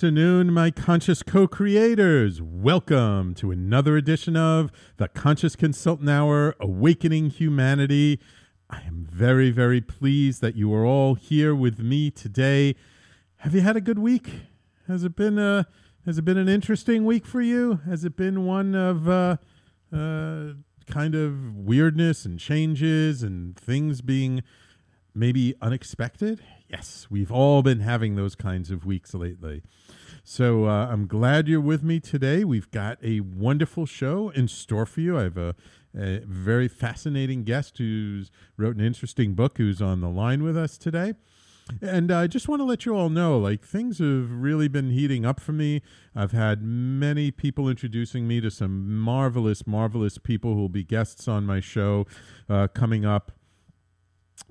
afternoon, my conscious co creators. Welcome to another edition of the Conscious Consultant Hour Awakening Humanity. I am very, very pleased that you are all here with me today. Have you had a good week? Has it been a has it been an interesting week for you? Has it been one of uh, uh, kind of weirdness and changes and things being maybe unexpected? Yes, we've all been having those kinds of weeks lately. So uh, I'm glad you're with me today. We've got a wonderful show in store for you. I have a, a very fascinating guest who's wrote an interesting book who's on the line with us today. And I just want to let you all know, like things have really been heating up for me. I've had many people introducing me to some marvelous, marvelous people who will be guests on my show uh, coming up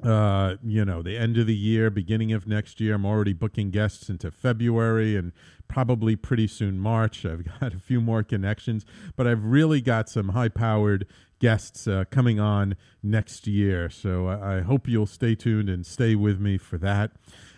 uh, you know, the end of the year, beginning of next year. I'm already booking guests into February and probably pretty soon March. I've got a few more connections, but I've really got some high powered guests uh, coming on next year. So I, I, hope you'll stay tuned and stay with me for that.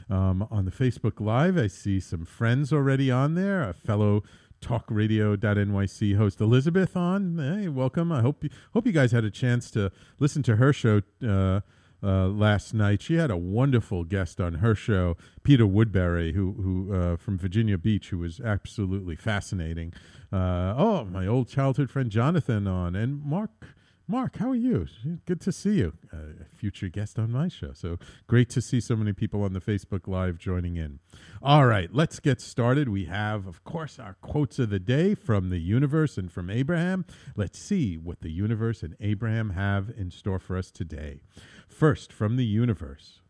Um, on the Facebook Live, I see some friends already on there, a fellow talkradio.nyc host Elizabeth on. Hey, welcome. I hope you, hope you guys had a chance to listen to her show. Uh, uh, last night. She had a wonderful guest on her show, Peter Woodbury, who who uh, from Virginia Beach, who was absolutely fascinating. Uh, oh, my old childhood friend Jonathan on, and Mark. Mark, how are you? Good to see you. A future guest on my show. So great to see so many people on the Facebook Live joining in. All right, let's get started. We have, of course, our quotes of the day from the universe and from Abraham. Let's see what the universe and Abraham have in store for us today. First, from the universe.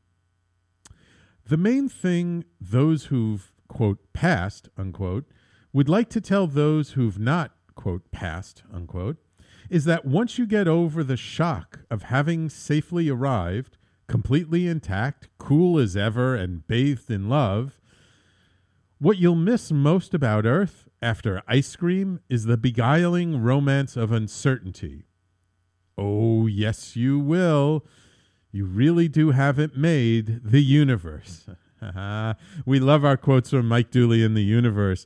The main thing those who've, quote, passed, unquote, would like to tell those who've not, quote, passed, unquote, is that once you get over the shock of having safely arrived, completely intact, cool as ever, and bathed in love, what you'll miss most about Earth after ice cream is the beguiling romance of uncertainty. Oh, yes, you will you really do have it made, the universe. we love our quotes from Mike Dooley in the universe.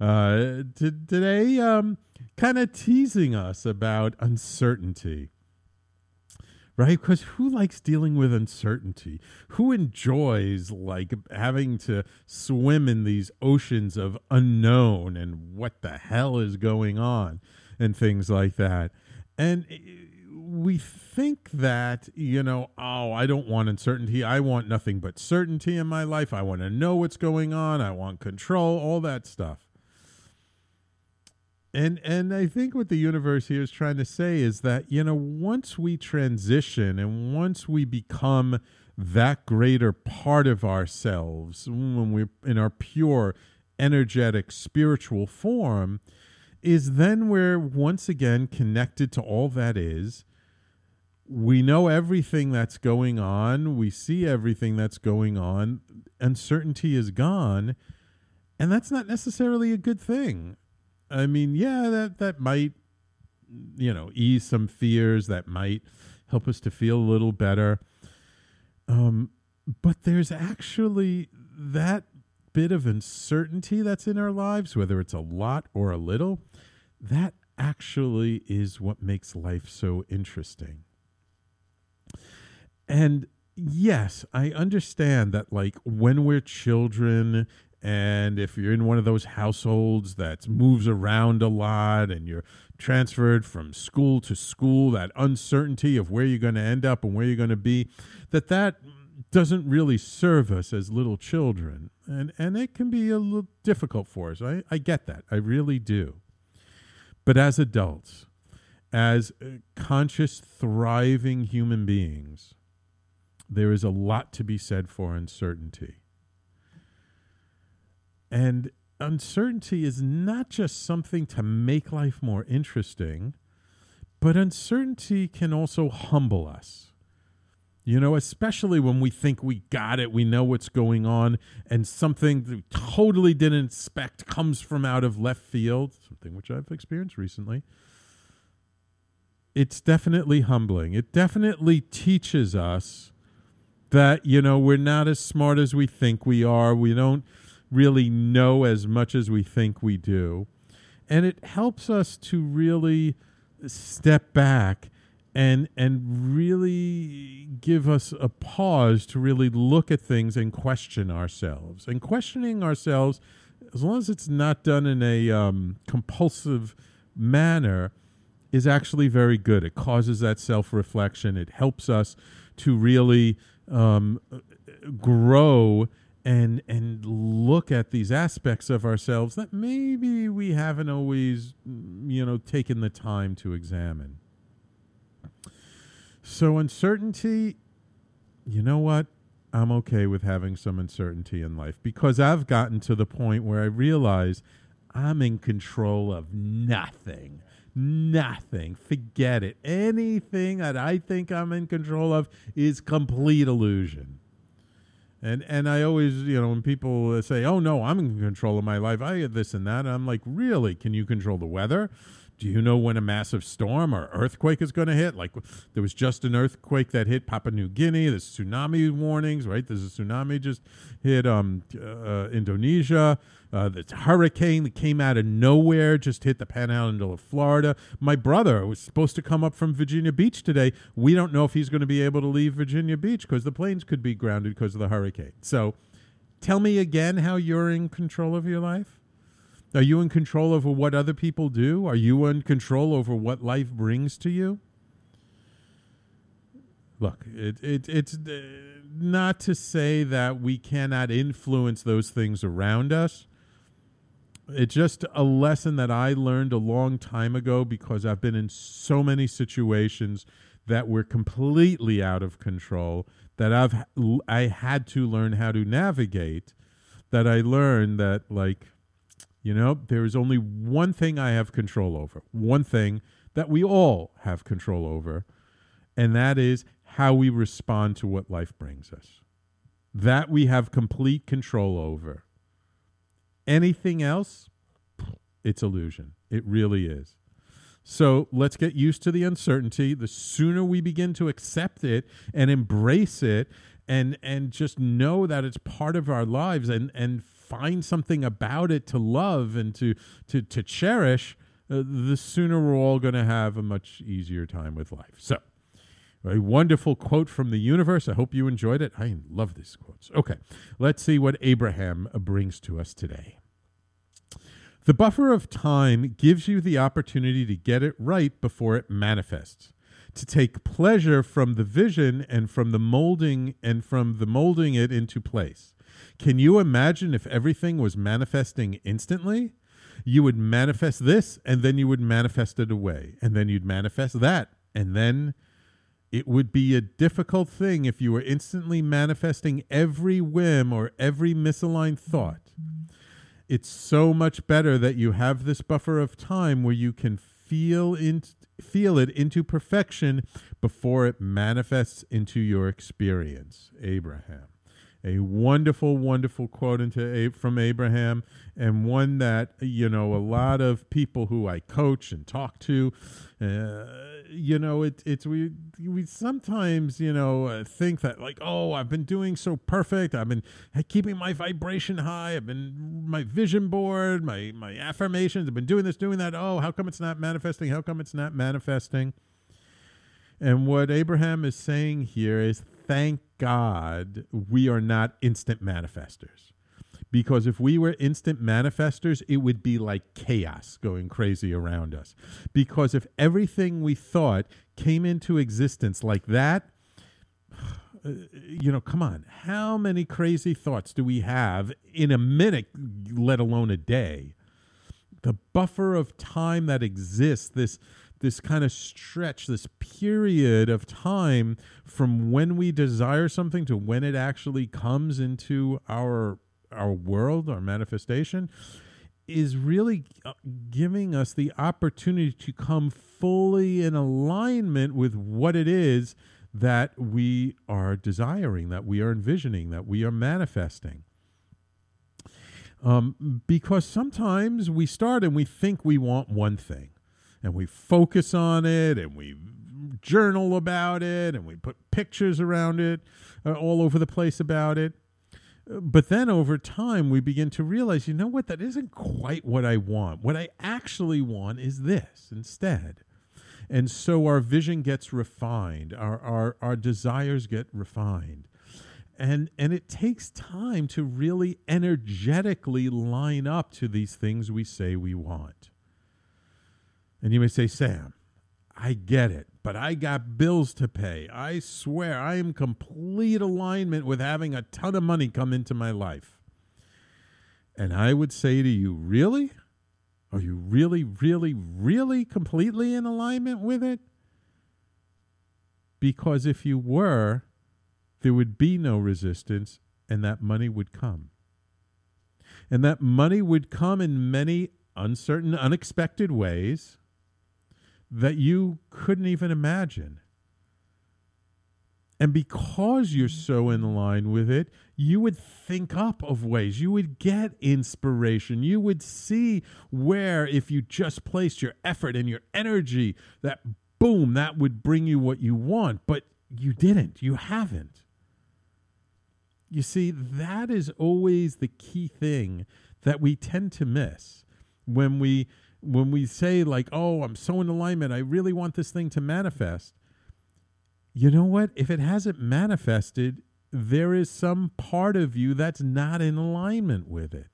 Uh, t- today, um, kind of teasing us about uncertainty. Right? Because who likes dealing with uncertainty? Who enjoys like having to swim in these oceans of unknown and what the hell is going on and things like that? And eh, we think that, you know, oh, I don't want uncertainty. I want nothing but certainty in my life. I want to know what's going on. I want control, all that stuff. And and I think what the universe here is trying to say is that, you know, once we transition and once we become that greater part of ourselves, when we're in our pure, energetic, spiritual form, is then we're once again connected to all that is we know everything that's going on. We see everything that's going on. Uncertainty is gone. And that's not necessarily a good thing. I mean, yeah, that, that might, you know, ease some fears. That might help us to feel a little better. Um, but there's actually that bit of uncertainty that's in our lives, whether it's a lot or a little, that actually is what makes life so interesting. And yes, I understand that, like, when we're children, and if you're in one of those households that moves around a lot and you're transferred from school to school, that uncertainty of where you're going to end up and where you're going to be, that that doesn't really serve us as little children. And, and it can be a little difficult for us. I, I get that. I really do. But as adults, as uh, conscious, thriving human beings, there is a lot to be said for uncertainty. And uncertainty is not just something to make life more interesting, but uncertainty can also humble us. You know, especially when we think we got it, we know what's going on, and something we totally didn't expect comes from out of left field, something which I've experienced recently. It's definitely humbling. It definitely teaches us that you know we're not as smart as we think we are we don't really know as much as we think we do. And it helps us to really step back and and really give us a pause to really look at things and question ourselves. And questioning ourselves, as long as it's not done in a um, compulsive manner, is actually very good. It causes that self reflection. It helps us to really um, grow and and look at these aspects of ourselves that maybe we haven't always mm, you know taken the time to examine. So, uncertainty, you know what? I'm okay with having some uncertainty in life because I've gotten to the point where I realize I'm in control of nothing. Nothing. Forget it. Anything that I think I'm in control of is complete illusion. And and I always, you know, when people say, "Oh no, I'm in control of my life. I get this and that," I'm like, "Really? Can you control the weather? Do you know when a massive storm or earthquake is going to hit? Like there was just an earthquake that hit Papua New Guinea. There's tsunami warnings, right? There's a tsunami just hit um, uh, Indonesia. Uh, the hurricane that came out of nowhere just hit the panhandle of Florida. My brother was supposed to come up from Virginia Beach today. We don't know if he's going to be able to leave Virginia Beach because the planes could be grounded because of the hurricane. So tell me again how you're in control of your life. Are you in control over what other people do? Are you in control over what life brings to you? Look, it, it, it's uh, not to say that we cannot influence those things around us. It's just a lesson that I learned a long time ago because I've been in so many situations that were completely out of control that I've I had to learn how to navigate that I learned that like you know, there is only one thing I have control over, one thing that we all have control over, and that is how we respond to what life brings us. That we have complete control over. Anything else, it's illusion. It really is. So let's get used to the uncertainty. The sooner we begin to accept it and embrace it and and just know that it's part of our lives and and find something about it to love and to to to cherish, uh, the sooner we're all going to have a much easier time with life. So, a wonderful quote from the universe. I hope you enjoyed it. I love these quotes. Okay, let's see what Abraham brings to us today. The buffer of time gives you the opportunity to get it right before it manifests to take pleasure from the vision and from the molding and from the molding it into place. Can you imagine if everything was manifesting instantly? You would manifest this and then you would manifest it away. And then you'd manifest that. And then it would be a difficult thing if you were instantly manifesting every whim or every misaligned thought. It's so much better that you have this buffer of time where you can feel in, feel it into perfection before it manifests into your experience. Abraham a wonderful, wonderful quote into from Abraham, and one that you know a lot of people who I coach and talk to, uh, you know, it, it's we we sometimes you know uh, think that like oh I've been doing so perfect, I've been keeping my vibration high, I've been my vision board, my my affirmations, I've been doing this, doing that. Oh, how come it's not manifesting? How come it's not manifesting? And what Abraham is saying here is thank God we are not instant manifestors. Because if we were instant manifestors, it would be like chaos going crazy around us. Because if everything we thought came into existence like that, you know, come on, how many crazy thoughts do we have in a minute, let alone a day? The buffer of time that exists, this this kind of stretch, this period of time from when we desire something to when it actually comes into our our world, our manifestation, is really uh, giving us the opportunity to come fully in alignment with what it is that we are desiring, that we are envisioning, that we are manifesting. Um, because sometimes we start and we think we want one thing and we focus on it and we journal about it and we put pictures around it uh, all over the place about it. But then over time, we begin to realize, you know what, that isn't quite what I want. What I actually want is this instead. And so our vision gets refined, our, our, our desires get refined. And, and it takes time to really energetically line up to these things we say we want. And you may say, Sam, I get it, but I got bills to pay. I swear I am complete alignment with having a ton of money come into my life. And I would say to you, really? Are you really, really, really completely in alignment with it? Because if you were, there would be no resistance and that money would come. And that money would come in many uncertain, unexpected ways that you couldn't even imagine. And because you're so in line with it, you would think up of ways. You would get inspiration. You would see where, if you just placed your effort and your energy, that boom, that would bring you what you want. But you didn't. You haven't. You see, that is always the key thing that we tend to miss when we when we say like, "Oh, I'm so in alignment. I really want this thing to manifest." You know what? If it hasn't manifested, there is some part of you that's not in alignment with it.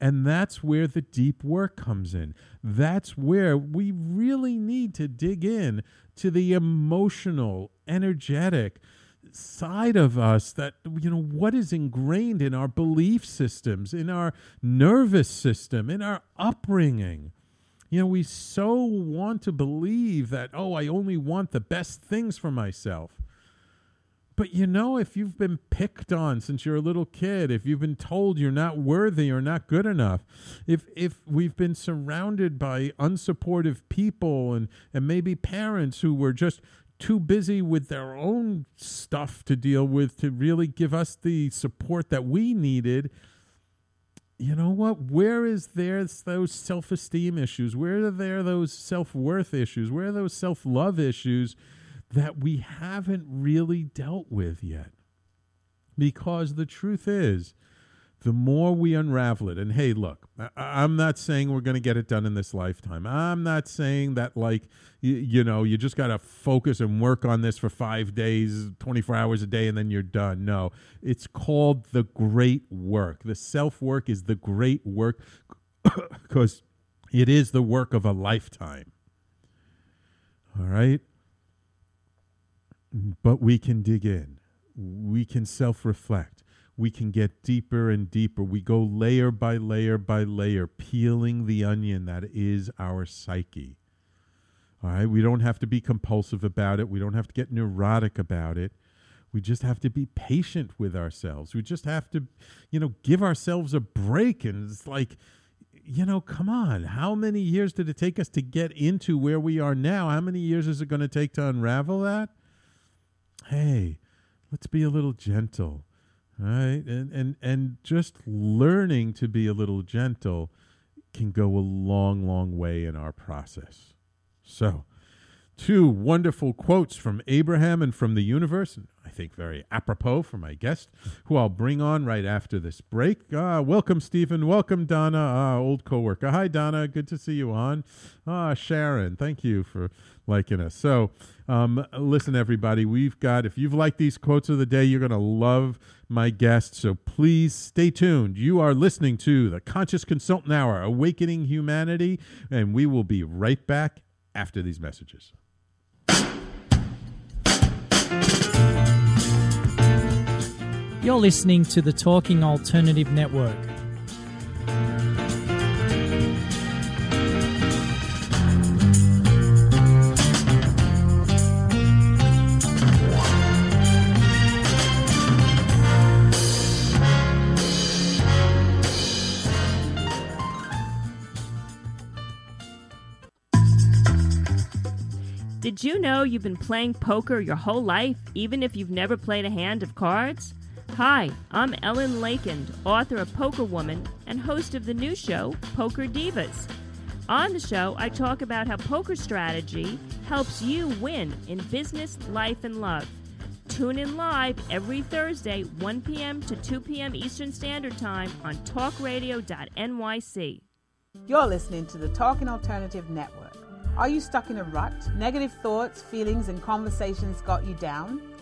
And that's where the deep work comes in. That's where we really need to dig in to the emotional, energetic, side of us that you know what is ingrained in our belief systems in our nervous system in our upbringing? You know we so want to believe that oh i only want the best things for myself. But you know if you've been picked on since you're a little kid if you've been told you're not worthy or not good enough if if we've been surrounded by unsupportive people and and maybe parents who were just too busy with their own stuff to deal with to really give us the support that we needed you know what? Where is there those self-esteem issues? Where are there those self-worth issues? Where are those self-love issues that we haven't really dealt with yet? Because the truth is the more we unravel it, and hey, look, I, am not saying we're going to get it done in this lifetime. I'm not saying that, like, you, you know, you just got to focus and work on this for five days, 24 hours a day, and then you're done. No, it's called the great work. The self work is the great work because it is the work of a lifetime. All right? But we can dig in, we can self reflect we can get deeper and deeper. We go layer by layer by layer, peeling the onion that is our psyche. All right, we don't have to be compulsive about it. We don't have to get neurotic about it. We just have to be patient with ourselves. We just have to, you know, give ourselves a break. And it's like, you know, come on. How many years did it take us to get into where we are now? How many years is it going to take to unravel that? Hey, let's be a little gentle right and and and just learning to be a little gentle can go a long long way in our process. So two wonderful quotes from abraham and from the universe i think very apropos for my guest who i'll bring on right after this break ah, welcome stephen welcome donna ah, old coworker hi donna good to see you on ah, sharon thank you for liking us so um, listen, everybody, we've got, if you've liked these quotes of the day, you're going to love my guest. So please stay tuned. You are listening to the Conscious Consultant Hour, Awakening Humanity, and we will be right back after these messages. You're listening to the Talking Alternative Network. Did you know you've been playing poker your whole life, even if you've never played a hand of cards? Hi, I'm Ellen Leikind, author of Poker Woman and host of the new show, Poker Divas. On the show, I talk about how poker strategy helps you win in business, life, and love. Tune in live every Thursday, 1 p.m. to 2 p.m. Eastern Standard Time on talkradio.nyc. You're listening to the Talking Alternative Network. Are you stuck in a rut? Negative thoughts, feelings, and conversations got you down?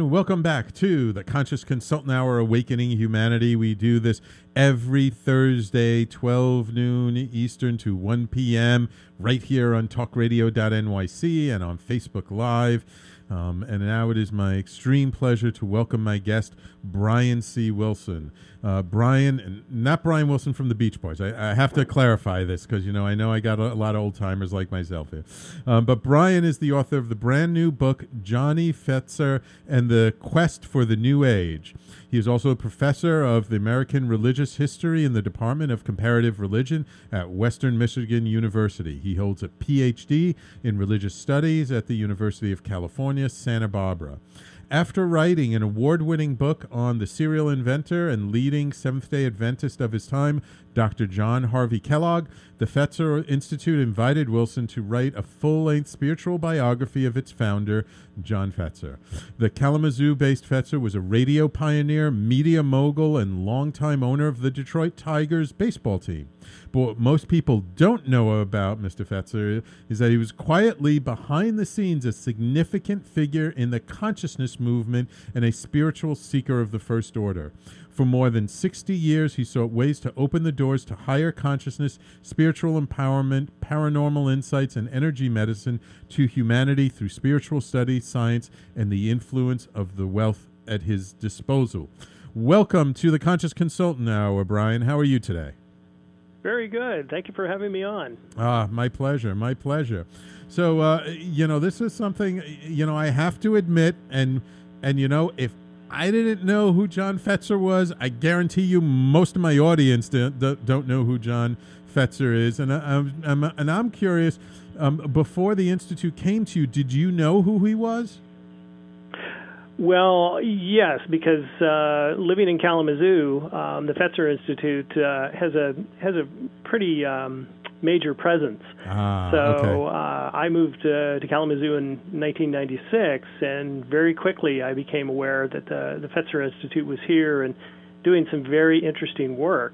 And welcome back to the Conscious Consultant Hour Awakening Humanity. We do this every Thursday, 12 noon Eastern to 1 p.m., right here on talkradio.nyc and on Facebook Live. Um, and now it is my extreme pleasure to welcome my guest, Brian C. Wilson. Uh, Brian, not Brian Wilson from the Beach Boys. I, I have to clarify this because, you know, I know I got a, a lot of old timers like myself here. Um, but Brian is the author of the brand new book, Johnny Fetzer and the Quest for the New Age. He is also a professor of the American Religious History in the Department of Comparative Religion at Western Michigan University. He holds a PhD in Religious Studies at the University of California, Santa Barbara. After writing an award winning book on the serial inventor and leading Seventh day Adventist of his time, Dr. John Harvey Kellogg, the Fetzer Institute invited Wilson to write a full length spiritual biography of its founder, John Fetzer. The Kalamazoo based Fetzer was a radio pioneer, media mogul, and longtime owner of the Detroit Tigers baseball team. But what most people don't know about Mr. Fetzer is that he was quietly behind the scenes a significant figure in the consciousness movement and a spiritual seeker of the first order. For more than 60 years, he sought ways to open the doors to higher consciousness, spiritual empowerment, paranormal insights, and energy medicine to humanity through spiritual study, science, and the influence of the wealth at his disposal. Welcome to the Conscious Consultant Hour, Brian. How are you today? Very good. Thank you for having me on. Ah, my pleasure, my pleasure. So, uh, you know, this is something you know I have to admit, and and you know, if I didn't know who John Fetzer was, I guarantee you most of my audience don't, don't know who John Fetzer is, and I, I'm, I'm and I'm curious. Um, before the institute came to you, did you know who he was? Well, yes, because uh, living in Kalamazoo, um, the Fetzer Institute uh, has a has a pretty um, major presence. Ah, so okay. uh, I moved uh, to Kalamazoo in 1996, and very quickly I became aware that the, the Fetzer Institute was here and doing some very interesting work.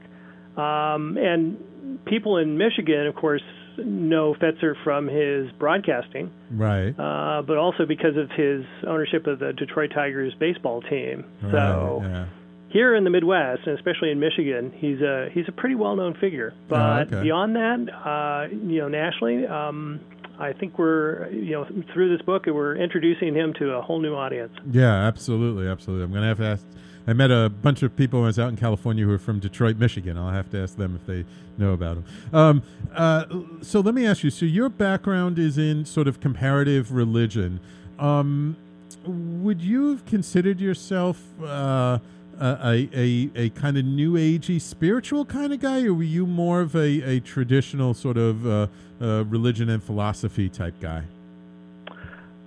Um, and people in Michigan, of course, know Fetzer from his broadcasting. Right. uh, but also because of his ownership of the Detroit Tigers baseball team. So yeah. here in the Midwest, and especially in Michigan, he's a he's a pretty well-known figure. But Oh, okay. beyond that, uh, you know, nationally, um, I think we're you know through this book we're introducing him to a whole new audience. Yeah, absolutely, absolutely. I'm gonna have to ask. I met a bunch of people when I was out in California who are from Detroit, Michigan. I'll have to ask them if they know about them. Um, uh, so let me ask you. So your background is in sort of comparative religion. Um, would you have considered yourself uh, a, a, a kind of new agey spiritual kind of guy, or were you more of a, a traditional sort of uh, uh, religion and philosophy type guy?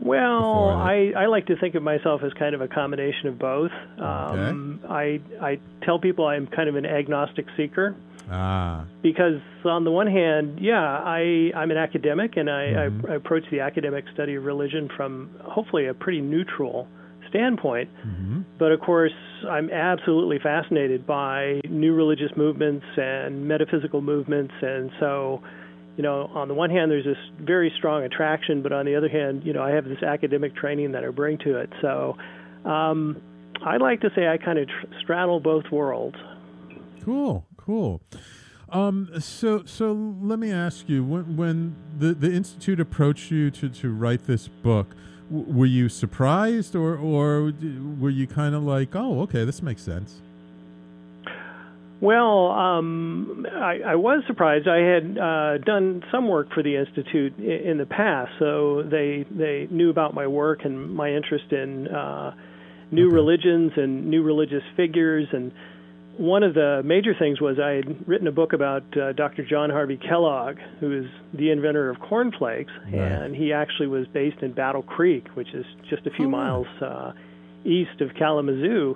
Well, I, I like to think of myself as kind of a combination of both. Um, I I tell people I'm kind of an agnostic seeker. Ah, because on the one hand, yeah, I I'm an academic and I, Mhm. I, I approach the academic study of religion from hopefully a pretty neutral standpoint. Mm-hmm. But of course, I'm absolutely fascinated by new religious movements and metaphysical movements, and so. You know, on the one hand, there's this very strong attraction, but on the other hand, you know, I have this academic training that I bring to it. So, um, I like to say I kind of tr- straddle both worlds. Cool, cool. Um, so, so let me ask you: when, when the the institute approached you to, to write this book, w- were you surprised, or or were you kind of like, oh, okay, this makes sense? Well, um, I, I was surprised. I had uh, done some work for the institute in, in the past, so they they knew about my work and my interest in uh, new Okay. religions and new religious figures. And one of the major things was I had written a book about uh, Dr. John Harvey Kellogg, who is the inventor of cornflakes, Right. and he actually was based in Battle Creek, which is just a few Oh, miles uh, east of Kalamazoo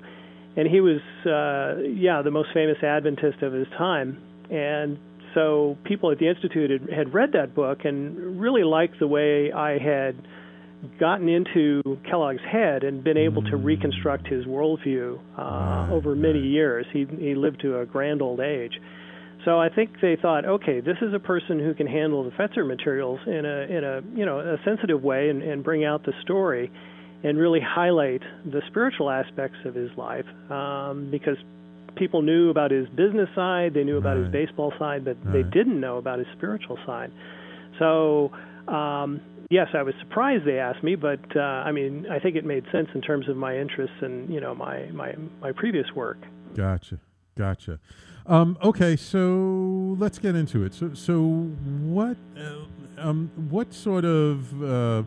and he was uh yeah the most famous adventist of his time. And so people at the institute had, had read that book and really liked the way i had gotten into kellogg's head and been able to reconstruct his worldview uh, Right, over many years. He he lived to a grand old age. So I think they thought, okay, this is a person who can handle the Fetzer materials in a in a you know a sensitive way and, and bring out the story, and really highlight the spiritual aspects of his life, um, because people knew about his business side, they knew about his baseball side, but they didn't know about his spiritual side. So. Um, Yes, I was surprised they asked me, but uh, I mean, I think it made sense in terms of my interests and you know my my my previous work. Gotcha, gotcha. Um, okay, so let's get into it. So, so what, uh, um, what sort of uh,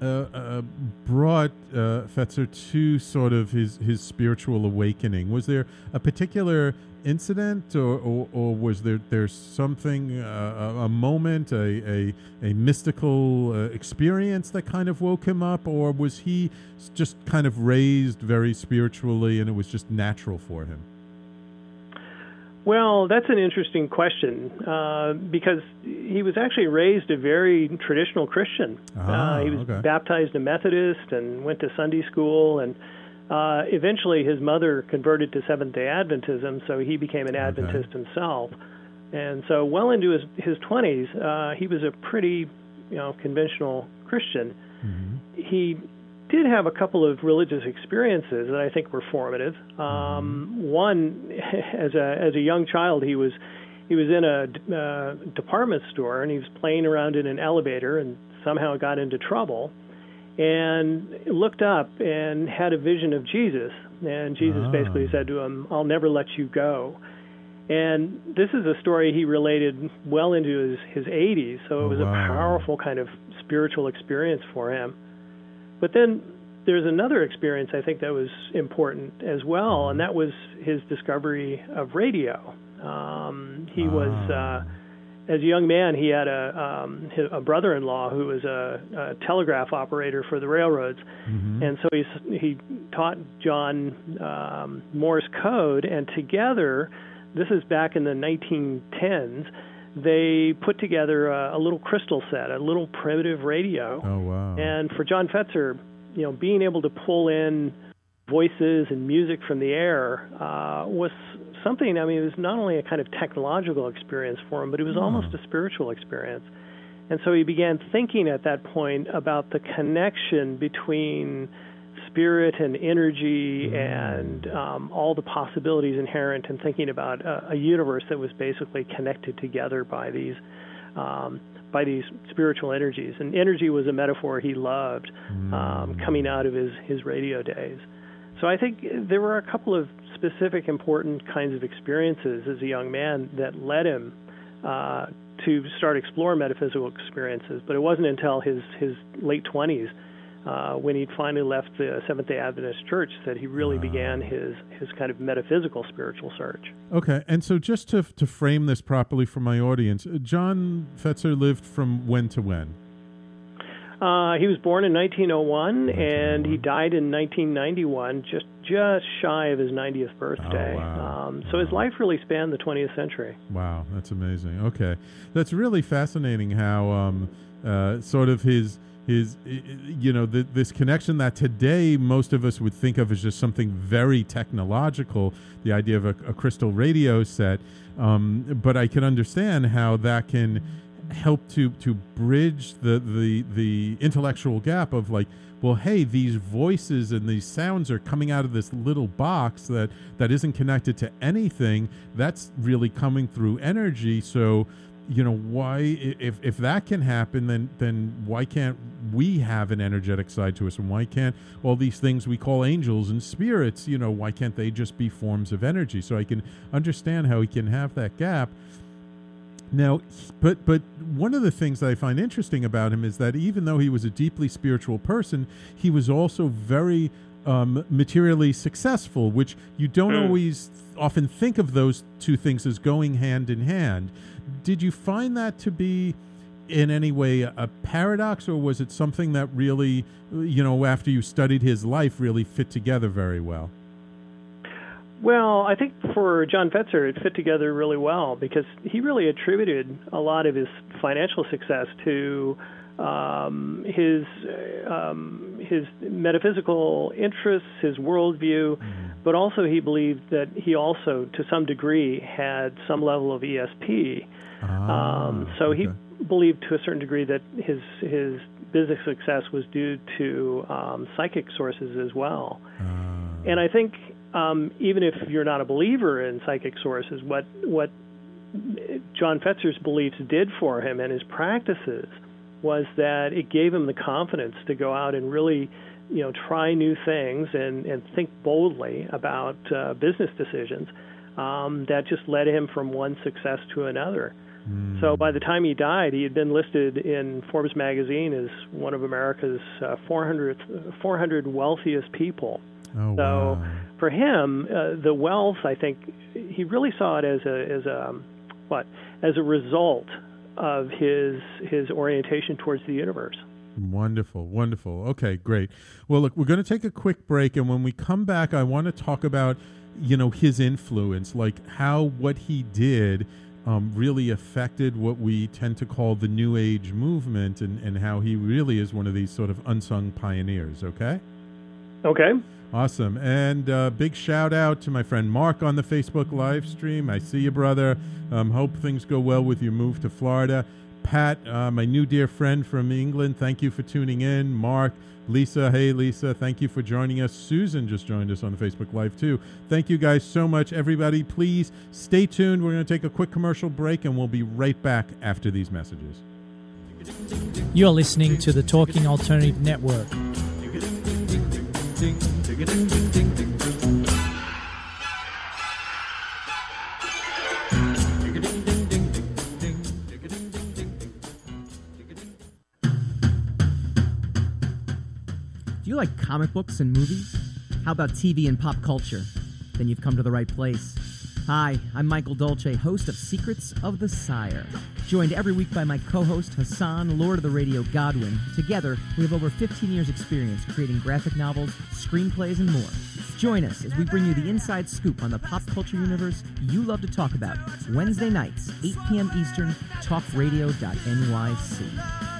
brought uh, Fetzer to sort of his his spiritual awakening? Was there a particular incident, or or, or was there there something uh, a, a moment, a a, a mystical uh, experience that kind of woke him up, or was he just kind of raised very spiritually and it was just natural for him? Well, that's an interesting question uh, because he was actually raised a very traditional Christian. Ah, uh, he was okay. baptized a Methodist and went to Sunday school, and uh, eventually his mother converted to Seventh Day Adventism, so he became an Adventist himself. And so, well into his his twenties, uh, he was a pretty, you know, conventional Christian. He did have a couple of religious experiences that I think were formative. Um, one, as a as a young child, he was he was in a uh, department store and he was playing around in an elevator and somehow got into trouble and looked up and had a vision of Jesus. And Jesus Ah. basically said to him, "I'll never let you go." And this is a story he related well into his, his 80s, so it Oh, was wow. a powerful kind of spiritual experience for him. But then there's another experience I think that was important as well, and that was his discovery of radio. Um, he was, uh, as a young man, he had a, um, a brother-in-law who was a, a telegraph operator for the railroads, and so he he taught John um, Morse code, and together, this is back in the 1910s. They put together a, a little crystal set, a little primitive radio. Oh wow! And for John Fetzer, you know, being able to pull in voices and music from the air uh, was something. I mean, it was not only a kind of technological experience for him, but it was almost a spiritual experience. And so he began thinking at that point about the connection between spirit and energy and um, all the possibilities inherent in thinking about a, a universe that was basically connected together by these um, by these spiritual energies. And energy was a metaphor he loved um, coming out of his, his radio days. So I think there were a couple of specific important kinds of experiences as a young man that led him uh, to start explore metaphysical experiences. But it wasn't until his, his late 20s uh, when he'd finally left the Seventh Day Adventist Church that he really began his, his kind of metaphysical spiritual search. Okay, and so just to to frame this properly for my audience, uh, John Fetzer lived from when to when? Uh, he was born in 1901 and he died in 1991, just just shy of his 90th birthday. Oh, wow. um, so his life really spanned the 20th century. Wow, that's amazing. Okay, that's really fascinating. How um, uh, sort of his his you know th- this connection that today most of us would think of as just something very technological the idea of a, a crystal radio set. Um, but i can understand how that can help to to bridge the the the intellectual gap of like well hey these voices and these sounds are coming out of this little box that that isn't connected to anything. That's really coming through energy. So you know why if if that can happen then then why can't we have an energetic side to us and why can't all these things we call angels and spirits you know why can't they just be forms of energy so i can understand how we can have that gap now, but but one of the things that I find interesting about him is that even though he was a deeply spiritual person, he was also very um, materially successful, which you don't Mm. always often think of those two things as going hand in hand. Did you find that to be in any way a, paradox, or was it something that really, you know, after you studied his life, really fit together very well? Well, I think for John Fetzer, it fit together really well because he really attributed a lot of his financial success to um, his um, his metaphysical interests, his worldview, but also he believed that he also, to some degree, had some level of ESP. Um, so he believed to a certain degree that his his business success was due to um, psychic sources as well. And I think um, even if you're not a believer in psychic sources, what what John Fetzer's beliefs did for him and his practices was that it gave him the confidence to go out and really, you know, try new things and and think boldly about uh, business decisions. Um, that just led him from one success to another. So by the time he died, he had been listed in Forbes magazine as one of America's uh, 400 400 wealthiest people. Oh, So wow. for him, uh, the wealth, I think, he really saw it as a as a what as a result of his his orientation towards the universe. Wonderful, wonderful. Okay, great. Well, look, we're going to take a quick break, and when we come back, I want to talk about, you know, his influence, like how what he did um, really affected what we tend to call the New Age movement, and and how he really is one of these sort of unsung pioneers. Okay. Okay. Awesome. And uh, big shout out to my friend Mark on the Facebook live stream. I see you, brother. Um, hope things go well with your move to Florida. Pat, uh, my new dear friend from England, thank you for tuning in. Mark, Lisa, hey, Lisa, thank you for joining us. Susan just joined us on the Facebook Live, too. Thank you guys so much. Everybody, please stay tuned. We're going to take a quick commercial break, and we'll be right back after these messages. You're listening to the Talking Alternative Network. Like comic books and movies? How about TV and pop culture? Then you've come to the right place. Hi, I'm Michael Dolce, host of Secrets of the Sire. Joined every week by my co host Hassan, Lord of the Radio Godwin. Together, we have over 15 years' experience creating graphic novels, screenplays, and more. Join us as we bring you the inside scoop on the pop culture universe you love to talk about. Wednesday nights, 8 p.m. Eastern, talkradio.nyc.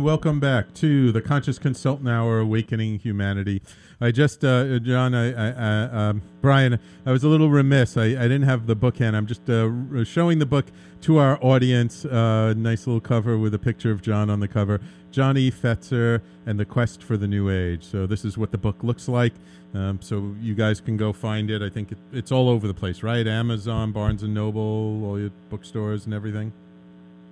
Welcome back to the Conscious Consultant Hour, Awakening Humanity. I just, uh, John, I, I, I um, Brian, I was a little remiss. I, I didn't have the book hand. I'm just uh, showing the book to our audience. Uh, nice little cover with a picture of John on the cover. John E. Fetzer and the Quest for the New Age. So this is what the book looks like. Um, so you guys can go find it. I think it, it's all over the place, right? Amazon, Barnes and Noble, all your bookstores and everything.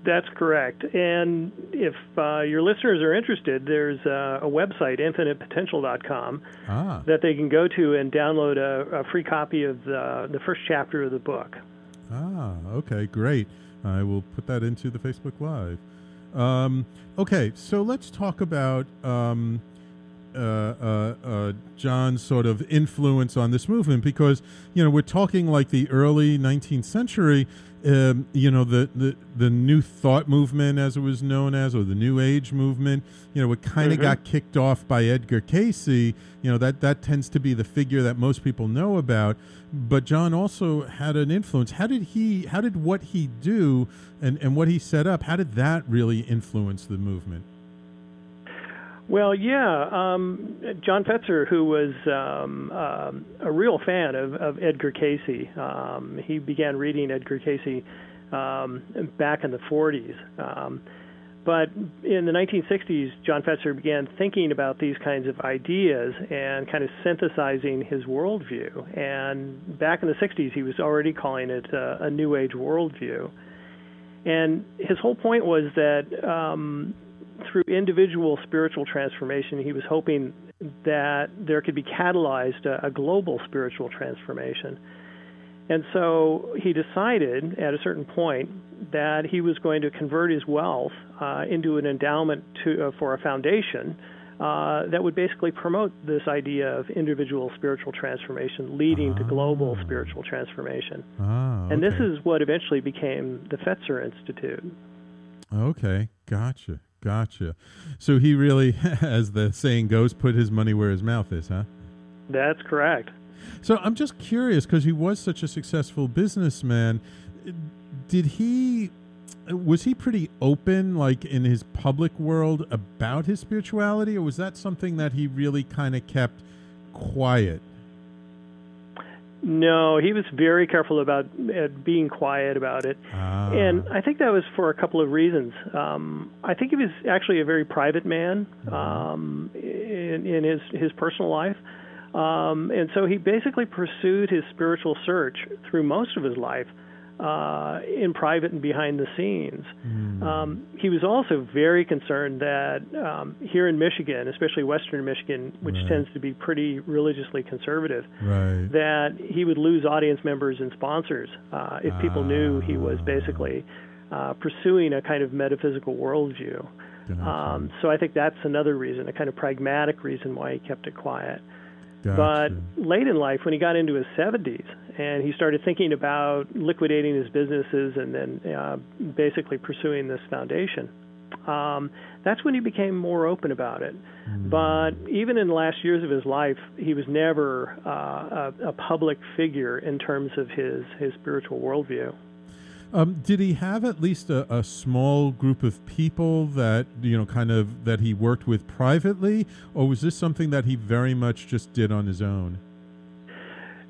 That's correct. And if uh, your listeners are interested, there's uh, a website, infinitepotential.com, ah. that they can go to and download a, a, free copy of the, the first chapter of the book. Ah, okay, great. I will put that into the Facebook Live. Um, okay, so let's talk about um, uh, uh, uh, John's sort of influence on this movement because, you know, we're talking like the early 19th century um, you know the, the the new thought movement as it was known as or the new age movement you know it kind of mm-hmm. got kicked off by edgar Cayce. you know that that tends to be the figure that most people know about but john also had an influence how did he how did what he do and and what he set up how did that really influence the movement well, yeah, um, John Fetzer, who was um, um, a real fan of, of Edgar Cayce, um, he began reading Edgar Cayce um, back in the 40s. Um, but in the 1960s, John Fetzer began thinking about these kinds of ideas and kind of synthesizing his worldview. And back in the 60s, he was already calling it a, a New Age worldview. And his whole point was that um, through individual spiritual transformation, he was hoping that there could be catalyzed a, a global spiritual transformation. And so he decided at a certain point that he was going to convert his wealth uh, into an endowment to, uh, for a foundation uh, that would basically promote this idea of individual spiritual transformation leading to global ah. spiritual transformation. Ah, okay. And this is what eventually became the Fetzer Institute. Okay, gotcha. Gotcha. So he really, as the saying goes, put his money where his mouth is, huh? That's correct. So I'm just curious because he was such a successful businessman. Did he, was he pretty open, like in his public world, about his spirituality, or was that something that he really kind of kept quiet? No, he was very careful about uh, being quiet about it, ah. and I think that was for a couple of reasons. Um, I think he was actually a very private man mm-hmm. um, in, in his his personal life, um, and so he basically pursued his spiritual search through most of his life uh, in private and behind the scenes. Mm. Um, he was also very concerned that um, here in Michigan, especially Western Michigan, which right. tends to be pretty religiously conservative, right. that he would lose audience members and sponsors uh, if people knew he was Ah. basically uh, pursuing a kind of metaphysical worldview. Um, so I think that's another reason, a kind of pragmatic reason why he kept it quiet. Gotcha. But late in life, when he got into his 70s and he started thinking about liquidating his businesses and then uh, basically pursuing this foundation, um, that's when he became more open about it. Mm. But even in the last years of his life, he was never uh, a, a public figure in terms of his, his spiritual worldview. Um, did he have at least a, a small group of people that you know, kind of that he worked with privately, or was this something that he very much just did on his own?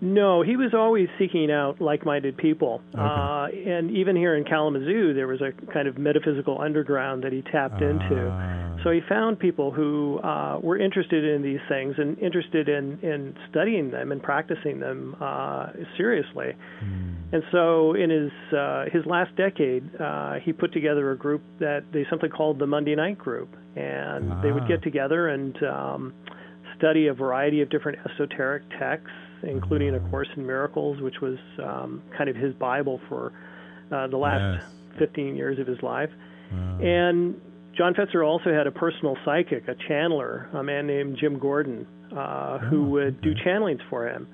No, he was always seeking out like-minded people, Okay. uh, and even here in Kalamazoo, there was a kind of metaphysical underground that he tapped into. Ah. So he found people who uh, were interested in these things and interested in, in studying them and practicing them uh, seriously. Hmm. And so, in his uh, his last decade, uh, he put together a group that they simply called the Monday Night Group, and they would Ah. get together and um, study a variety of different esoteric texts, including A Course in Miracles, which was um, kind of his Bible for uh, the last Yes. 15 years of his life. Wow. And John Fetzer also had a personal psychic, a channeler, a man named Jim Gordon, uh, who Oh, would do channelings for him.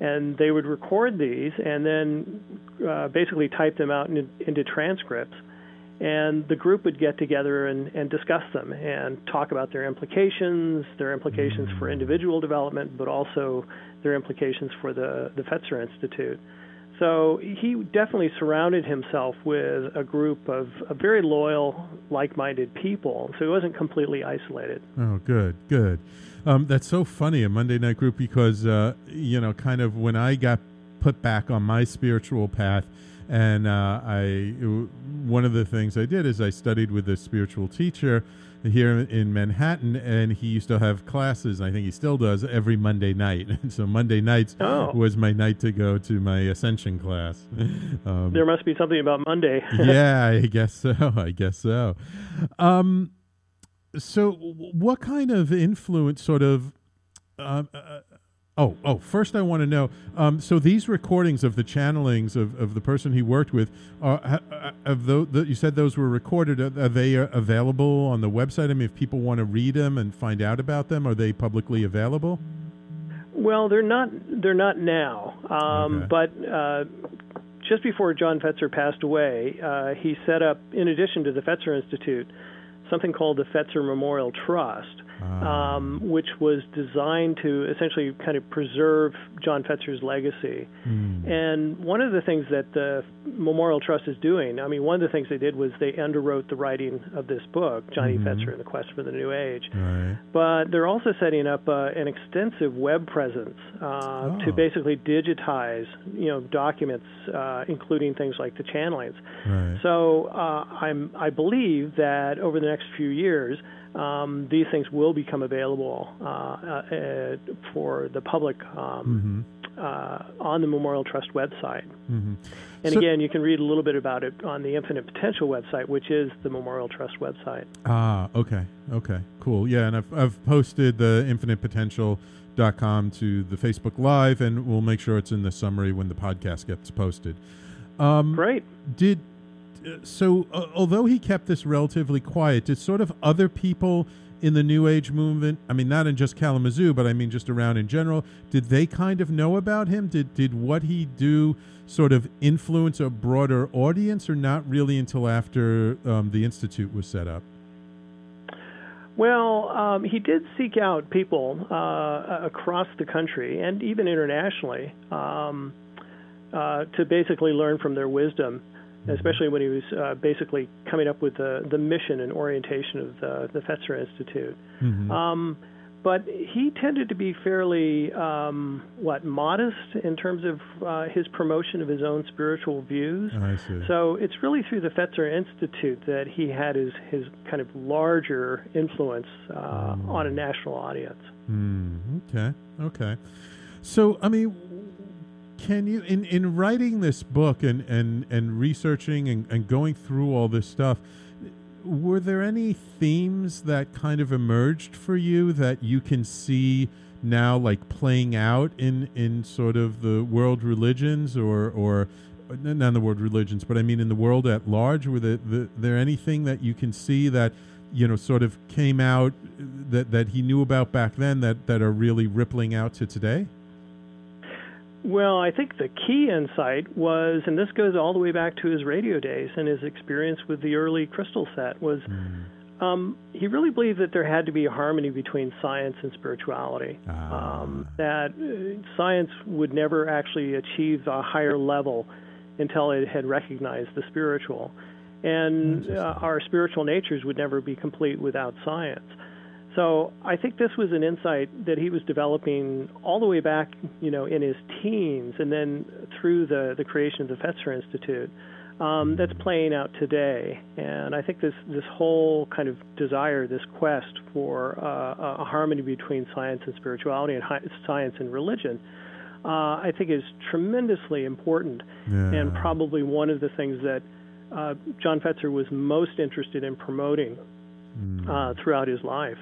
And they would record these and then uh, basically type them out in, into transcripts. And the group would get together and, and discuss them and talk about their implications, their implications for individual development, but also their implications for the, the Fetzer Institute. So he definitely surrounded himself with a group of, very loyal, like-minded people. So he wasn't completely isolated. Oh, good, good. Um, that's so funny, a Monday night group, because uh, you know, kind of when I got put back on my spiritual path, and uh, I one of the things I did is I studied with a spiritual teacher here in Manhattan, and he used to have classes. I think he still does every Monday night. And so Monday nights oh. was my night to go to my ascension class. Um, there must be something about Monday. yeah, I guess so. I guess so. Um, so, what kind of influence, sort of? Uh, uh, oh, oh. First, I want to know. Um, so, these recordings of the channelings of, of the person he worked with, are have those, the, you said those were recorded. Are, are they uh, available on the website? I mean, if people want to read them and find out about them, are they publicly available? Well, they're not. They're not now. Um, okay. But uh, just before John Fetzer passed away, uh, he set up, in addition to the Fetzer Institute something called the Fetzer Memorial Trust, ah. um, which was designed to essentially kind of preserve John Fetzer's legacy. Mm. And one of the things that the Memorial Trust is doing, I mean, one of the things they did was they underwrote the writing of this book, Johnny mm-hmm. Fetzer and the Quest for the New Age. Right. But they're also setting up uh, an extensive web presence uh, oh. to basically digitize, you know, documents, uh, including things like the channelings. Right. So uh, I'm, I believe that over the next few years, um, these things will become available uh, uh, for the public um, mm-hmm. uh, on the Memorial Trust website. Mm-hmm. And so, again, you can read a little bit about it on the Infinite Potential website, which is the Memorial Trust website. Ah, okay, okay, cool. Yeah, and I've, I've posted the Infinite Potential dot com to the Facebook Live, and we'll make sure it's in the summary when the podcast gets posted. Um, Great. Did so uh, although he kept this relatively quiet, did sort of other people in the New Age movement, I mean, not in just Kalamazoo, but I mean just around in general, did they kind of know about him? Did did what he do sort of influence a broader audience, or not really until after um, the institute was set up? Well, um, he did seek out people uh, across the country and even internationally um, uh, to basically learn from their wisdom especially when he was uh, basically coming up with the, the mission and orientation of the, the Fetzer Institute. Mm-hmm. Um, but he tended to be fairly, um, what, modest in terms of uh, his promotion of his own spiritual views. I see. So it's really through the Fetzer Institute that he had his, his kind of larger influence uh, mm. on a national audience. Mm, okay, okay. So, I mean, can you in in writing this book and and and researching and, and going through all this stuff were there any themes that kind of emerged for you that you can see now like playing out in in sort of the world religions or or not the world religions but i mean in the world at large? Were there, the, there anything that you can see that you know sort of came out that that he knew about back then that that are really rippling out to today well, I think the key insight was, and this goes all the way back to his radio days and his experience with the early crystal set, was mm. um, he really believed that there had to be a harmony between science and spirituality. Ah. Um, that uh, science would never actually achieve a higher level until it had recognized the spiritual. And uh, our spiritual natures would never be complete without science. So I think this was an insight that he was developing all the way back, you know, in his teens, and then through the the creation of the Fetzer Institute. Um, that's playing out today, and I think this this whole kind of desire, this quest for uh, a harmony between science and spirituality, and hi- science and religion, uh, I think is tremendously important, yeah. and probably one of the things that uh, John Fetzer was most interested in promoting mm. throughout his life.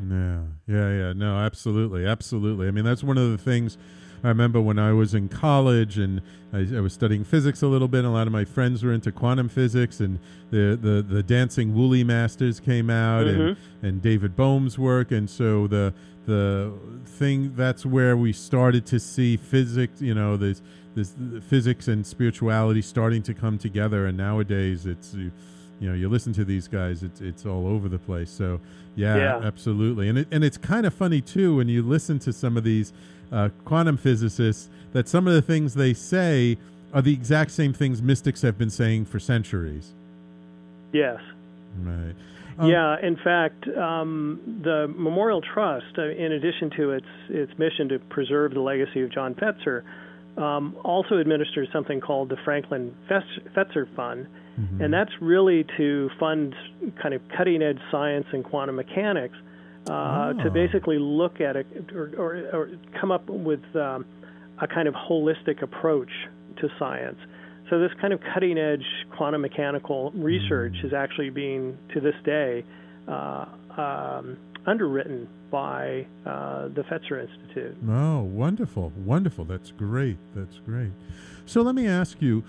Yeah, yeah, yeah. No, absolutely, absolutely. I mean, that's one of the things I remember when I was in college and I, I, was studying physics a little bit. a lot of my friends were into quantum physics, and the the, the dancing Wu Li Masters came out, mm-hmm. and and David Bohm's work, and so the the thing that's where we started to see physics. You know, this this physics and spirituality starting to come together, and nowadays it's you know you listen to these guys it's it's all over the place so yeah, yeah. absolutely and it, and it's kind of funny too when you listen to some of these uh, quantum physicists that some of the things they say are the exact same things mystics have been saying for centuries. Yes. Right. Um, yeah, in fact, um, the Memorial Trust, uh, in addition to its its mission to preserve the legacy of John Fetzer, um, also administers something called the Franklin Fetzer Fund, mm-hmm. and that's really to fund kind of cutting edge science and quantum mechanics uh, oh. to basically look at it or, or, or come up with um, a kind of holistic approach to science. So this kind of cutting edge quantum mechanical research is actually being, to this day, uh, um, underwritten by uh, the Fetzer Institute. Oh, wonderful, wonderful! That's great. That's great. So let me ask you,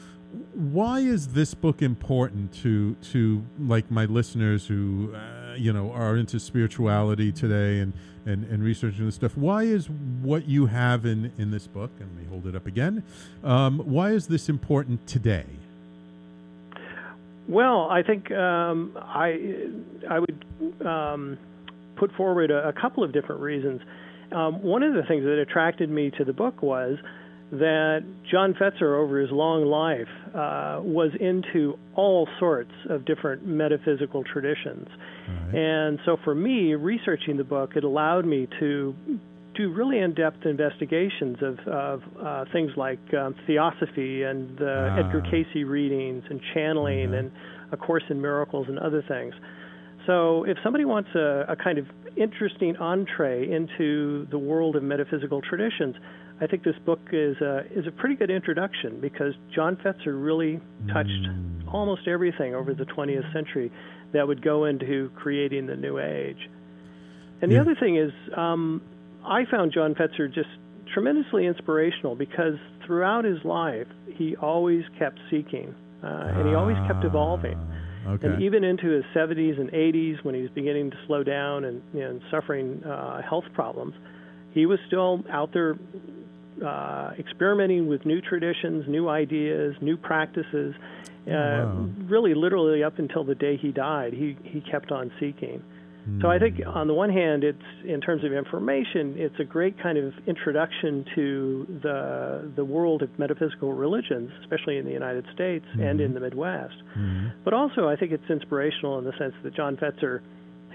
why is this book important to to like my listeners who uh, you know are into spirituality today and and, and researching this stuff why is what you have in in this book and let me hold it up again um, why is this important today well i think um, i i would um, put forward a, a, couple of different reasons um, one of the things that attracted me to the book was that John Fetzer, over his long life, uh, was into all sorts of different metaphysical traditions. Right. And so for me, researching the book, it allowed me to do really in depth investigations of, of uh, things like um, theosophy and uh, ah. Edgar Cayce readings and channeling mm-hmm. and A Course in Miracles and other things. So, if somebody wants a, a kind of interesting entree into the world of metaphysical traditions, I think this book is a, is a pretty good introduction because John Fetzer really touched mm. almost everything over the 20th century that would go into creating the New Age. And the yeah. other thing is, um, I found John Fetzer just tremendously inspirational because throughout his life he always kept seeking uh, and he always kept evolving. Okay. And even into his 70s and 80s, when he was beginning to slow down and, and suffering uh, health problems, he was still out there uh, experimenting with new traditions, new ideas, new practices. Uh, wow. Really, literally up until the day he died, he he kept on seeking. Mm. So I think on the one hand, it's in terms of information, it's a great kind of introduction to the the world of metaphysical religions, especially in the United States mm-hmm. and in the Midwest. Mm-hmm. But also, I think it's inspirational in the sense that John Fetzer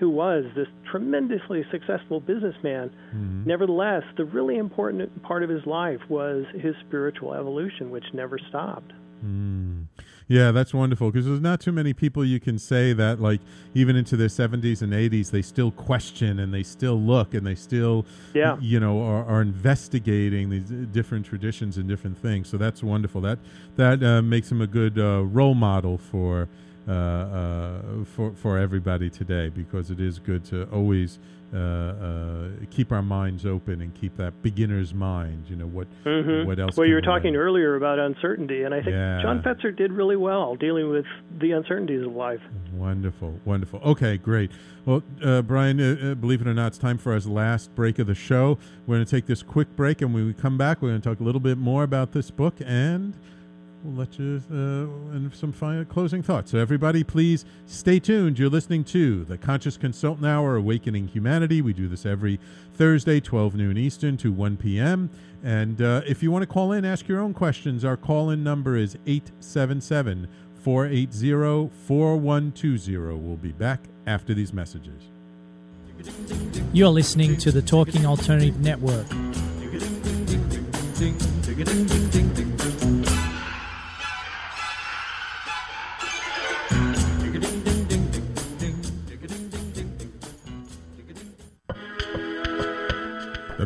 who was this tremendously successful businessman, mm-hmm. nevertheless, the really important part of his life was his spiritual evolution, which never stopped. Mm. Yeah, that's wonderful because there's not too many people you can say that, like, even into their 70s and 80s, they still question and they still look and they still, yeah. you know, are, are investigating these different traditions and different things. So that's wonderful. That that uh, makes him a good uh, role model for uh, uh, for for everybody today because it is good to always uh, keep our minds open and keep that beginner's mind. You know what mm-hmm. what else? Well, you were talking earlier about uncertainty, and I think yeah. John Fetzer did really well dealing with the uncertainties of life. Wonderful, wonderful. Okay, great. Well, uh, Brian, uh, believe it or not, it's time for our last break of the show. We're going to take this quick break, and when we come back, we're going to talk a little bit more about this book and we'll let you uh, and some final closing thoughts. So, everybody, please stay tuned. You're listening to the Conscious Consultant Hour, Awakening Humanity. We do this every Thursday, 12 noon Eastern to 1 p.m. And uh, if you want to call in, ask your own questions. Our call in number is 877 480 4120. We'll be back after these messages. You're listening to the Talking Alternative Network.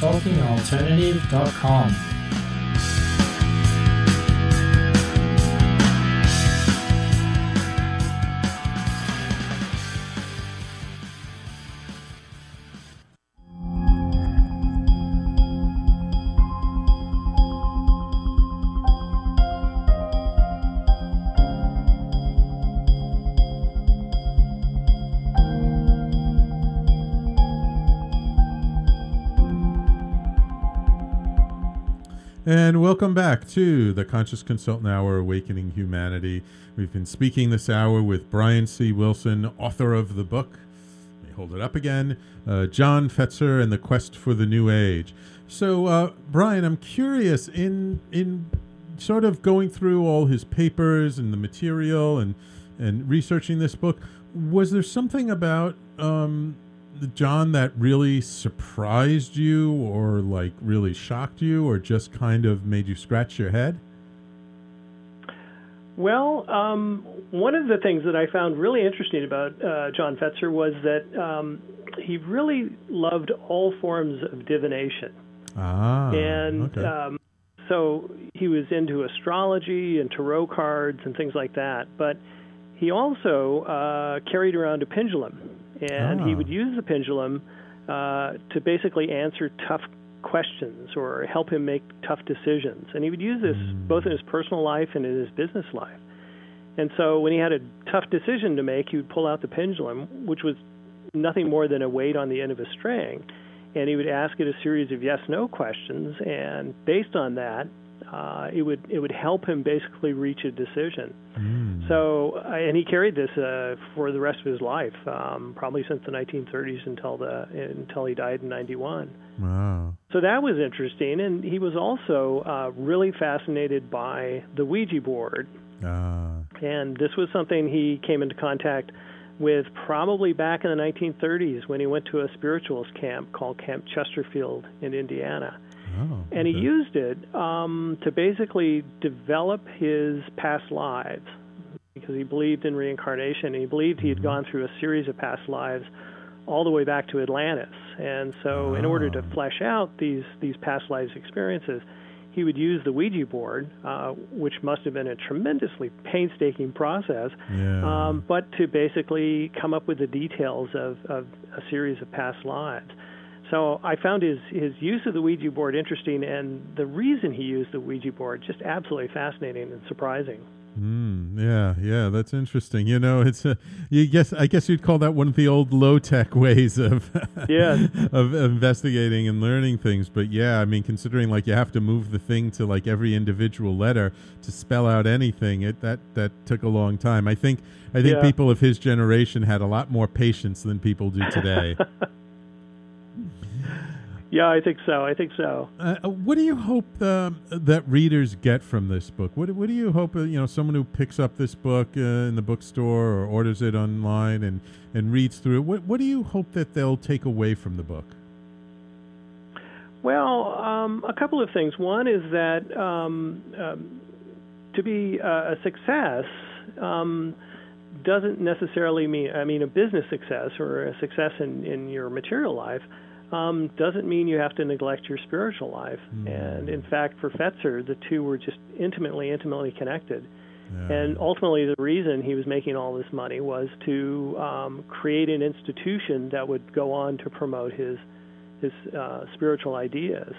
talkingalternative.com. And welcome back to the Conscious Consultant Hour Awakening Humanity. We've been speaking this hour with Brian C. Wilson, author of the book. Let me hold it up again uh, John Fetzer and the Quest for the New Age. So, uh, Brian, I'm curious in, in sort of going through all his papers and the material and, and researching this book, was there something about um, John, that really surprised you or like really shocked you or just kind of made you scratch your head? Well, um, one of the things that I found really interesting about uh, John Fetzer was that um, he really loved all forms of divination. Ah, and okay. um, so he was into astrology and tarot cards and things like that. But he also uh, carried around a pendulum and he Ah. would use the pendulum uh, to basically answer tough questions or help him make tough decisions. And he would use this both in his personal life and in his business life. And so when he had a tough decision to make, he would pull out the pendulum, which was nothing more than a weight on the end of a string, and he would ask it a series of yes/no questions, and based on that, uh, it would it would help him basically reach a decision. So, uh, and he carried this uh, for the rest of his life, um, probably since the 1930s until the until he died in 91. Wow. So that was interesting, and he was also uh, really fascinated by the Ouija board, Ah. and this was something he came into contact with probably back in the 1930s when he went to a spiritualist camp called Camp Chesterfield in Indiana Oh, and he used it um, to basically develop his past lives because he believed in reincarnation. He believed he had gone through a series of past lives all the way back to Atlantis, and so in order to flesh out these these past lives experiences, he would use the Ouija board, uh, which must have been a tremendously painstaking process, Yeah. um, but to basically come up with the details of, of a series of past lives. So I found his his use of the Ouija board interesting, and the reason he used the Ouija board just absolutely fascinating and surprising. Mm, yeah, yeah, that's interesting. You know, it's a, you guess I guess you'd call that one of the old low tech ways of Yes. of investigating and learning things. But yeah, I mean, considering like you have to move the thing to like every individual letter to spell out anything, it that that took a long time. I think I think Yeah. people of his generation had a lot more patience than people do today. Yeah, I think so. I think so. Uh, uh, what do you hope um, that readers get from this book? What, what do you hope uh, you know someone who picks up this book uh, in the bookstore or orders it online and, and reads through it? What what do you hope that they'll take away from the book? Well, um, a couple of things. One is that um, um, to be uh, a success um, doesn't necessarily mean, I mean, a business success or a success in, in your material life um, doesn't mean you have to neglect your spiritual life. And in fact, for Fetzer, the two were just intimately, intimately connected. Yeah. And ultimately, the reason he was making all this money was to um, create an institution that would go on to promote his his uh, spiritual ideas.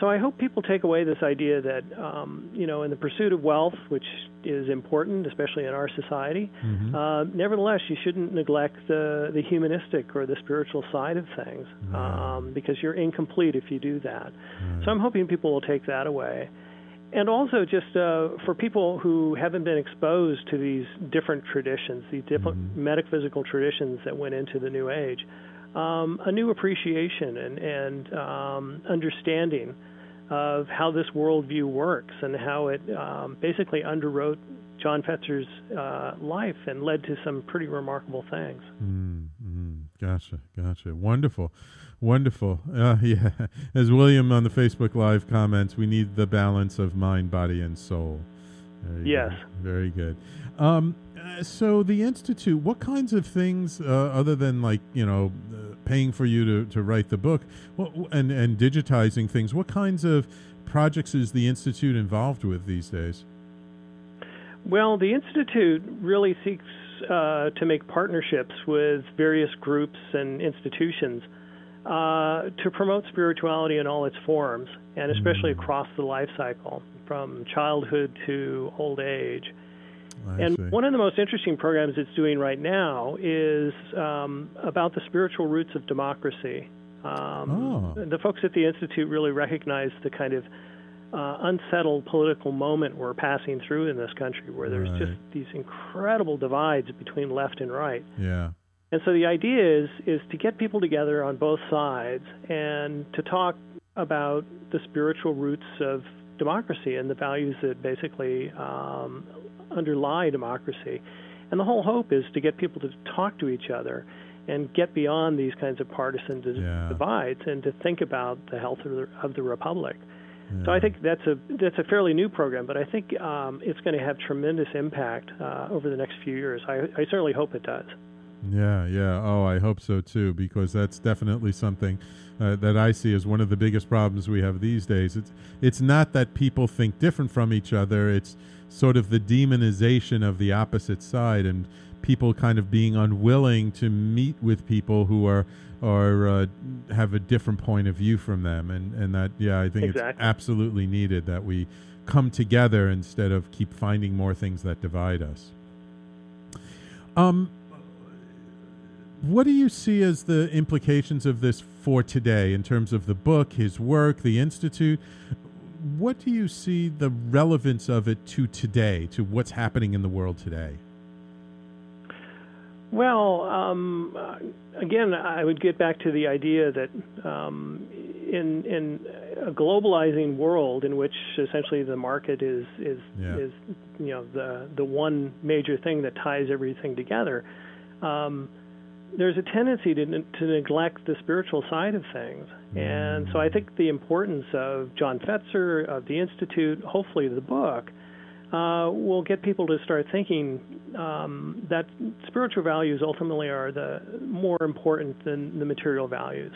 So I hope people take away this idea that um, you know, in the pursuit of wealth, which is important, especially in our society, Mhm. uh, nevertheless, you shouldn't neglect the the humanistic or the spiritual side of things, um, because you're incomplete if you do that. So I'm hoping people will take that away. And also, just uh, for people who haven't been exposed to these different traditions, these different metaphysical traditions that went into the New Age, um, a new appreciation and, and um, understanding of how this worldview works and how it um, basically underwrote John Fetzer's uh, life and led to some pretty remarkable things. Mm, mm, gotcha, gotcha. Wonderful, wonderful. Uh, yeah, as William on the Facebook Live comments, we need the balance of mind, body, and soul. Yes. go. very good. Um, uh, so the institute, what kinds of things, uh, other than like you know, paying for you to, to write the book, and and digitizing things, what kinds of projects is the institute involved with these days? Well, the Institute really seeks uh, to make partnerships with various groups and institutions uh, to promote spirituality in all its forms, and especially across the life cycle, from childhood to old age. I and see. one of the most interesting programs it's doing right now is um, about the spiritual roots of democracy. Um, Oh. The folks at the Institute really recognize the kind of uh, unsettled political moment we're passing through in this country, where there's just these incredible divides between left and right. Yeah. And so the idea is is to get people together on both sides and to talk about the spiritual roots of democracy and the values that basically um, underlie democracy. And the whole hope is to get people to talk to each other and get beyond these kinds of partisan Yeah. divides and to think about the health of the, of the republic. So I think that's a that's a fairly new program, but I think um, it's going to have tremendous impact uh, over the next few years. I, I certainly hope it does. Yeah, yeah. Oh, I hope so too, because that's definitely something uh, that I see as one of the biggest problems we have these days. It's it's not that people think different from each other. It's sort of the demonization of the opposite side and people kind of being unwilling to meet with people who are or uh, have a different point of view from them, and and that yeah, I think it's absolutely needed that we come together instead of keep finding more things that divide us. Um, what do you see as the implications of this for today in terms of the book, his work, the institute? What do you see the relevance of it to today, to what's happening in the world today? Well, um, again, I would get back to the idea that um, in in a globalizing world in which essentially the market is is Yeah. is you know the the one major thing that ties everything together. Um, there's a tendency to, to neglect the spiritual side of things. And so I think the importance of John Fetzer, of the Institute, hopefully the book, uh, will get people to start thinking um, that spiritual values ultimately are the more important than the material values.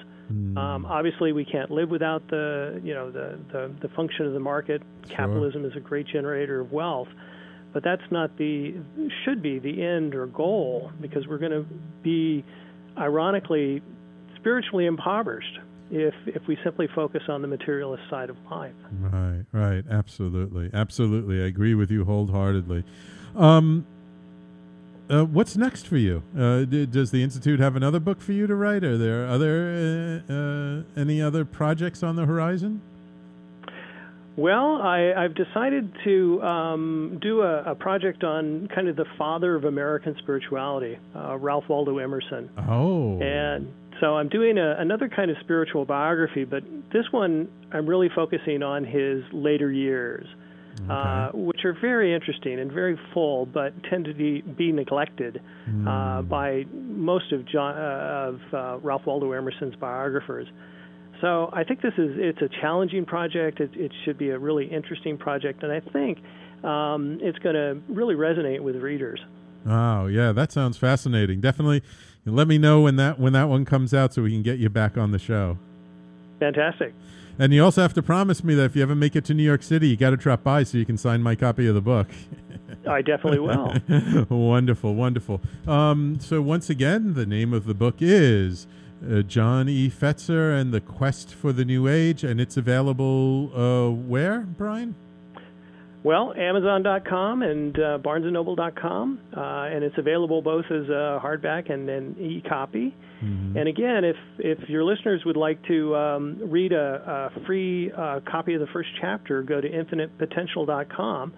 Um, obviously, we can't live without the you know the, the, the function of the market. Capitalism is a great generator of wealth, but that's not the should be the end or goal because we're going to be ironically spiritually impoverished if if we simply focus on the materialist side of life. Right, right. Absolutely. Absolutely. I agree with you wholeheartedly. Um, uh, what's next for you? Uh, d- does the Institute have another book for you to write? Are there other uh, uh, any other projects on the horizon? Well, I, I've decided to um, do a, a project on kind of the father of American spirituality, uh, Ralph Waldo Emerson. Oh. And so I'm doing a, another kind of spiritual biography, but this one I'm really focusing on his later years, uh, which are very interesting and very full, but tend to be, be neglected uh, by most of John uh, of uh, Ralph Waldo Emerson's biographers. So I think this is it's a challenging project. It, it should be a really interesting project, and I think um, it's going to really resonate with readers. Oh, yeah, that sounds fascinating. Definitely, let me know when that when that one comes out so we can get you back on the show. Fantastic. And you also have to promise me that if you ever make it to New York City, you got to drop by so you can sign my copy of the book. I definitely will. wonderful, wonderful. Um, so once again, the name of the book is uh, John E. Fetzer and the Quest for the New Age, and it's available uh, where, Brian? Well, Amazon.com and uh, BarnesandNoble.com, uh, and it's available both as a hardback and an e-copy. Mm-hmm. And again, if if your listeners would like to um, read a, a free uh, copy of the first chapter, go to InfinitePotential.com,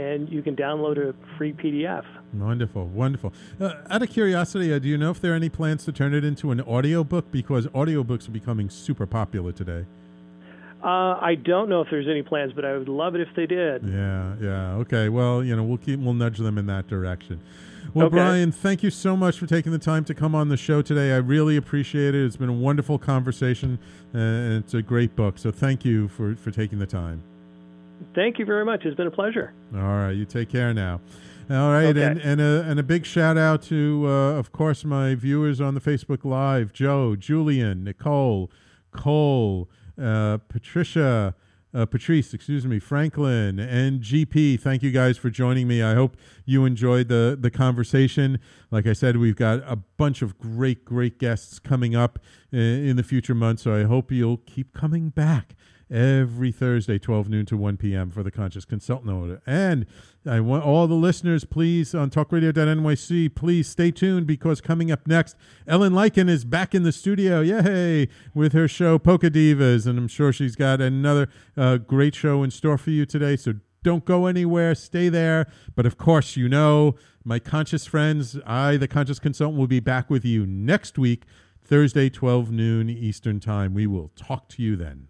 and you can download a free PDF. Wonderful, wonderful. Uh, out of curiosity, uh, do you know if there are any plans to turn it into an audiobook? Because audiobooks are becoming super popular today. Uh, I don't know if there's any plans, but I would love it if they did. Yeah, yeah. Okay. Well, you know, we'll keep we'll nudge them in that direction. Well, okay. Brian, thank you so much for taking the time to come on the show today. I really appreciate it. It's been a wonderful conversation, uh, and it's a great book. So, thank you for for taking the time. Thank you very much. It's been a pleasure. All right. You take care now. All right, okay. and and a and a big shout out to, uh, of course, my viewers on the Facebook Live: Joe, Julian, Nicole, Cole uh, Patricia, uh, Patrice, excuse me, Franklin, and GP. Thank you guys for joining me. I hope you enjoyed the the conversation. Like I said, we've got a bunch of great, great guests coming up in, in the future months. So I hope you'll keep coming back every Thursday, 12 noon to 1 p.m. for the Conscious Consultant Hour. And I want all the listeners, please, on talkradio.nyc, please stay tuned because coming up next, Ellen Leikind is back in the studio, yay, with her show Poker Divas. And I'm sure she's got another uh, great show in store for you today. So don't go anywhere, stay there. But of course, you know, my conscious friends, I, the Conscious Consultant, will be back with you next week. Thursday, 12 noon Eastern Time. We will talk to you then.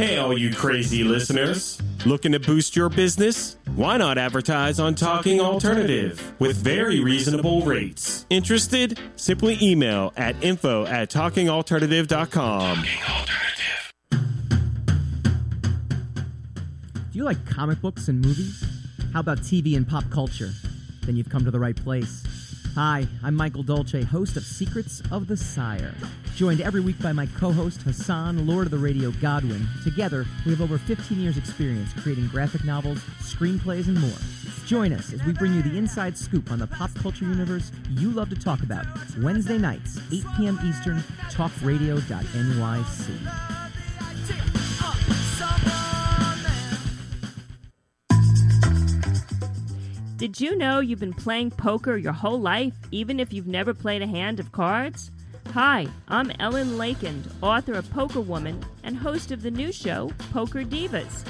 Hey, all you crazy listeners. Looking to boost your business? Why not advertise on Talking Alternative with very reasonable rates? Interested? Simply email at info at talkingalternative.com. Talking Alternative. Do you like comic books and movies? How about TV and pop culture? Then you've come to the right place. Hi, I'm Michael Dolce, host of Secrets of the Sire. Joined every week by my co host Hassan, Lord of the Radio Godwin. Together, we have over 15 years' experience creating graphic novels, screenplays, and more. Join us as we bring you the inside scoop on the pop culture universe you love to talk about. Wednesday nights, 8 p.m. Eastern, talkradio.nyc. Did you know you've been playing poker your whole life, even if you've never played a hand of cards? Hi, I'm Ellen Leikind, author of Poker Woman and host of the new show, Poker Divas.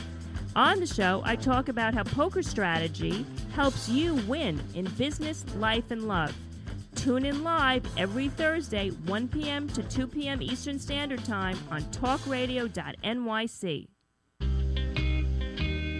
On the show, I talk about how poker strategy helps you win in business, life, and love. Tune in live every Thursday, 1 p.m. to 2 p.m. Eastern Standard Time on talkradio.nyc.